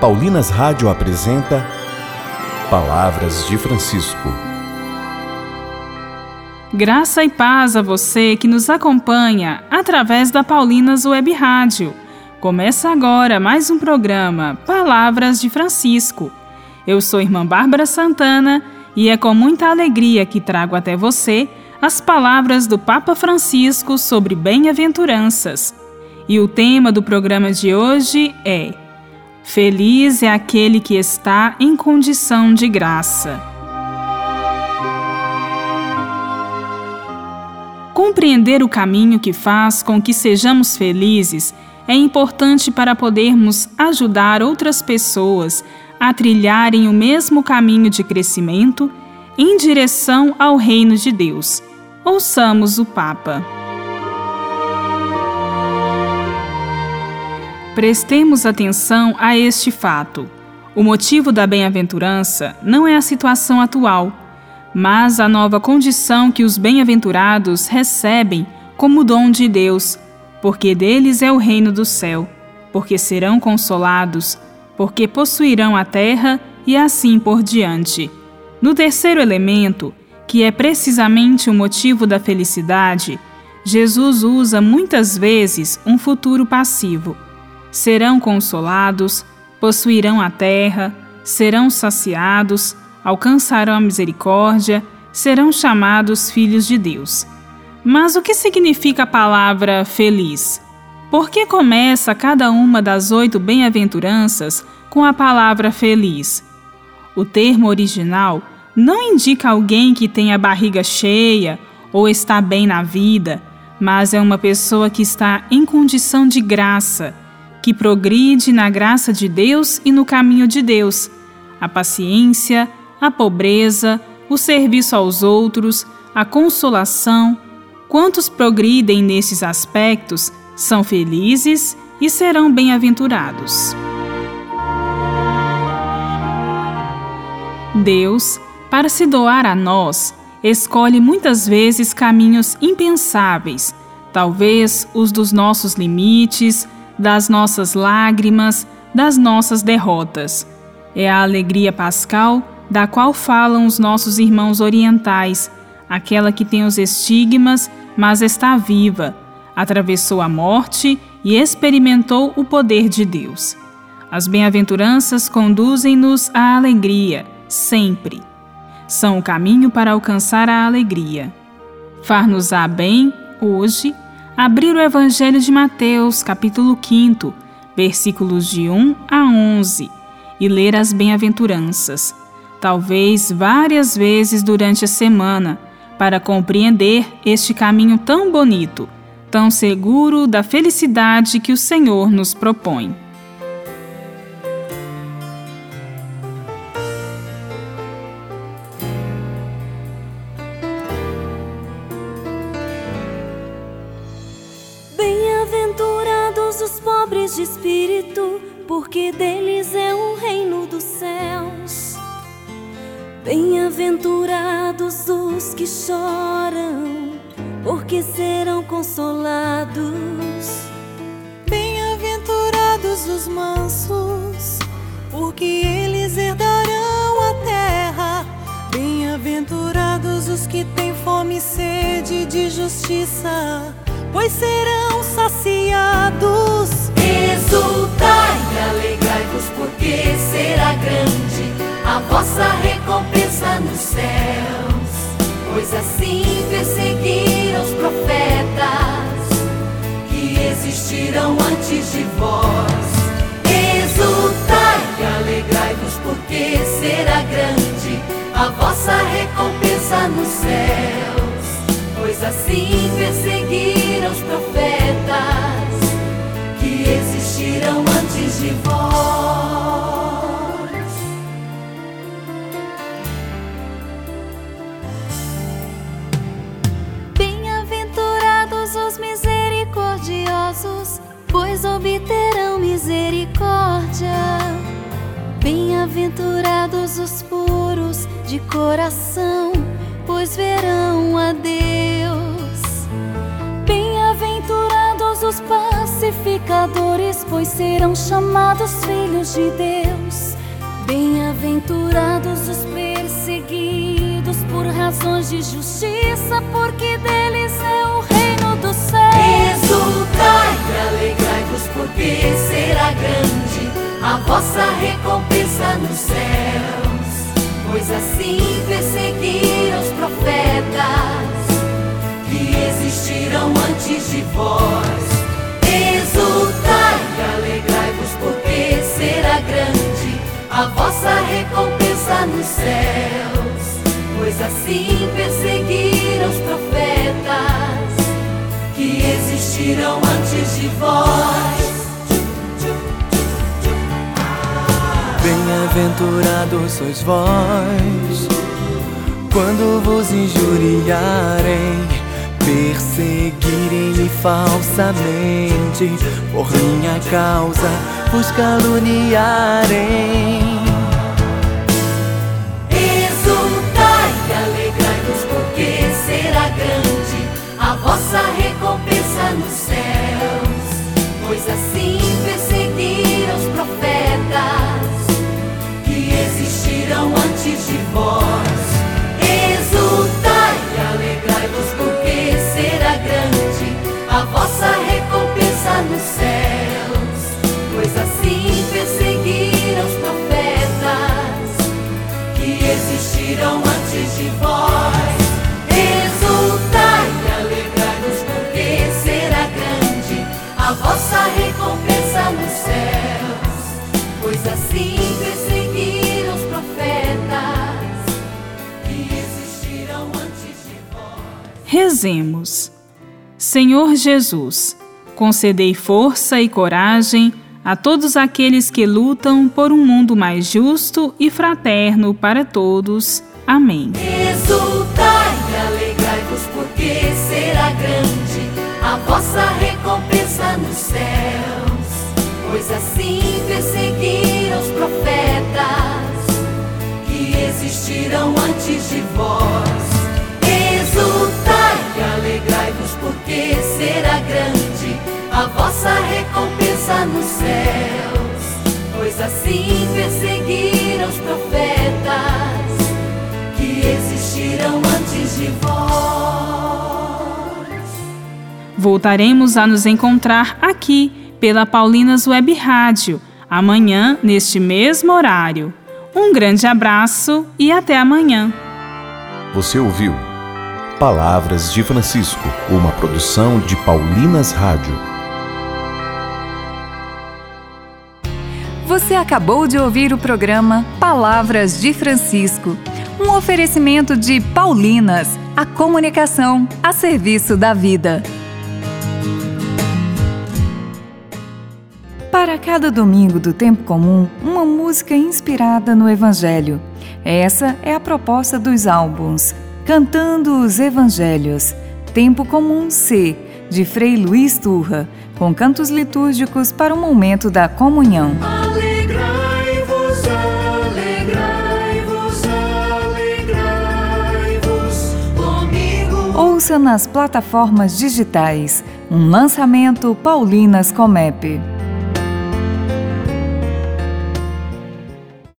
Paulinas Rádio apresenta Palavras de Francisco. Graça e paz a você que nos acompanha através da Paulinas Web Rádio. Começa agora mais um programa Palavras de Francisco. Eu sou irmã Bárbara Santana e é com muita alegria que trago até você as palavras do Papa Francisco sobre bem-aventuranças. E o tema do programa de hoje é Feliz é aquele que está em condição de graça. Compreender o caminho que faz com que sejamos felizes é importante para podermos ajudar outras pessoas a trilharem o mesmo caminho de crescimento em direção ao reino de Deus. Ouçamos o Papa. Prestemos atenção a este fato. O motivo da bem-aventurança não é a situação atual, mas a nova condição que os bem-aventurados recebem como dom de Deus, porque deles é o reino do céu, porque serão consolados, porque possuirão a terra e assim por diante. No terceiro elemento, que é precisamente o motivo da felicidade, Jesus usa muitas vezes um futuro passivo serão consolados, possuirão a terra, serão saciados, alcançarão a misericórdia, serão chamados filhos de Deus. Mas o que significa a palavra feliz? Por que começa cada uma das oito bem-aventuranças com a palavra feliz? O termo original não indica alguém que tem a barriga cheia ou está bem na vida, mas é uma pessoa que está em condição de graça que progride na graça de Deus e no caminho de Deus. A paciência, a pobreza, o serviço aos outros, a consolação. Quantos progridem nesses aspectos são felizes e serão bem-aventurados. Deus, para se doar a nós, escolhe muitas vezes caminhos impensáveis, talvez os dos nossos limites, das nossas lágrimas, das nossas derrotas. É a alegria pascal da qual falam os nossos irmãos orientais, aquela que tem os estigmas, mas está viva, atravessou a morte e experimentou o poder de Deus. As bem-aventuranças conduzem-nos à alegria, sempre. São o caminho para alcançar a alegria. Far-nos-á bem, hoje, abrir o Evangelho de Mateus, capítulo 5, versículos de 1 a 11, e ler as bem-aventuranças, talvez várias vezes durante a semana, para compreender este caminho tão bonito, tão seguro da felicidade que o Senhor nos propõe. Bem-aventurados os que choram, porque serão consolados. Bem-aventurados os mansos, porque eles herdarão a terra. Bem-aventurados os que têm fome e sede de justiça, pois serão saciados. Exultai e alegrai-vos, porque será grande a vossa recompensa nos céus. Pois assim perseguiram os profetas que existiram antes de vós. Exultai e alegrai-vos, porque será grande a vossa recompensa nos céus. Pois assim perseguiram profetas existiram antes de vós. Bem-aventurados os misericordiosos, pois obterão misericórdia. Bem-aventurados os puros de coração, pois verão a Deus. Os pacificadores, pois serão chamados filhos de Deus. Bem-aventurados os perseguidos por razões de justiça, porque deles é o reino dos céus. Exultai e alegrai-vos, porque será grande a vossa recompensa nos céus. Pois assim perseguiram os profetas existiram antes de vós. Exultai e alegrai-vos, porque será grande a vossa recompensa nos céus. Pois assim perseguiram os profetas que existiram antes de vós. Bem-aventurados sois vós quando vos injuriarem, perseguirem-me falsamente, por minha causa vos caluniarem. Rezemos. Senhor Jesus, concedei força e coragem a todos aqueles que lutam por um mundo mais justo e fraterno para todos. Amém. Exultai e alegrai-vos, porque será grande a vossa recompensa nos céus. Pois assim perseguiram os profetas que existiram antes de vós. Voltaremos a nos encontrar aqui pela Paulinas Web Rádio, amanhã, neste mesmo horário. Um grande abraço e até amanhã. Você ouviu Palavras de Francisco, uma produção de Paulinas Rádio. Você acabou de ouvir o programa Palavras de Francisco, um oferecimento de Paulinas, a comunicação a serviço da vida. Para cada domingo do tempo comum, uma música inspirada no Evangelho. Essa é a proposta dos álbuns Cantando os Evangelhos, Tempo Comum C, de Frei Luiz Turra, com cantos litúrgicos para o momento da comunhão. Ouça nas plataformas digitais um lançamento Paulinas Comep.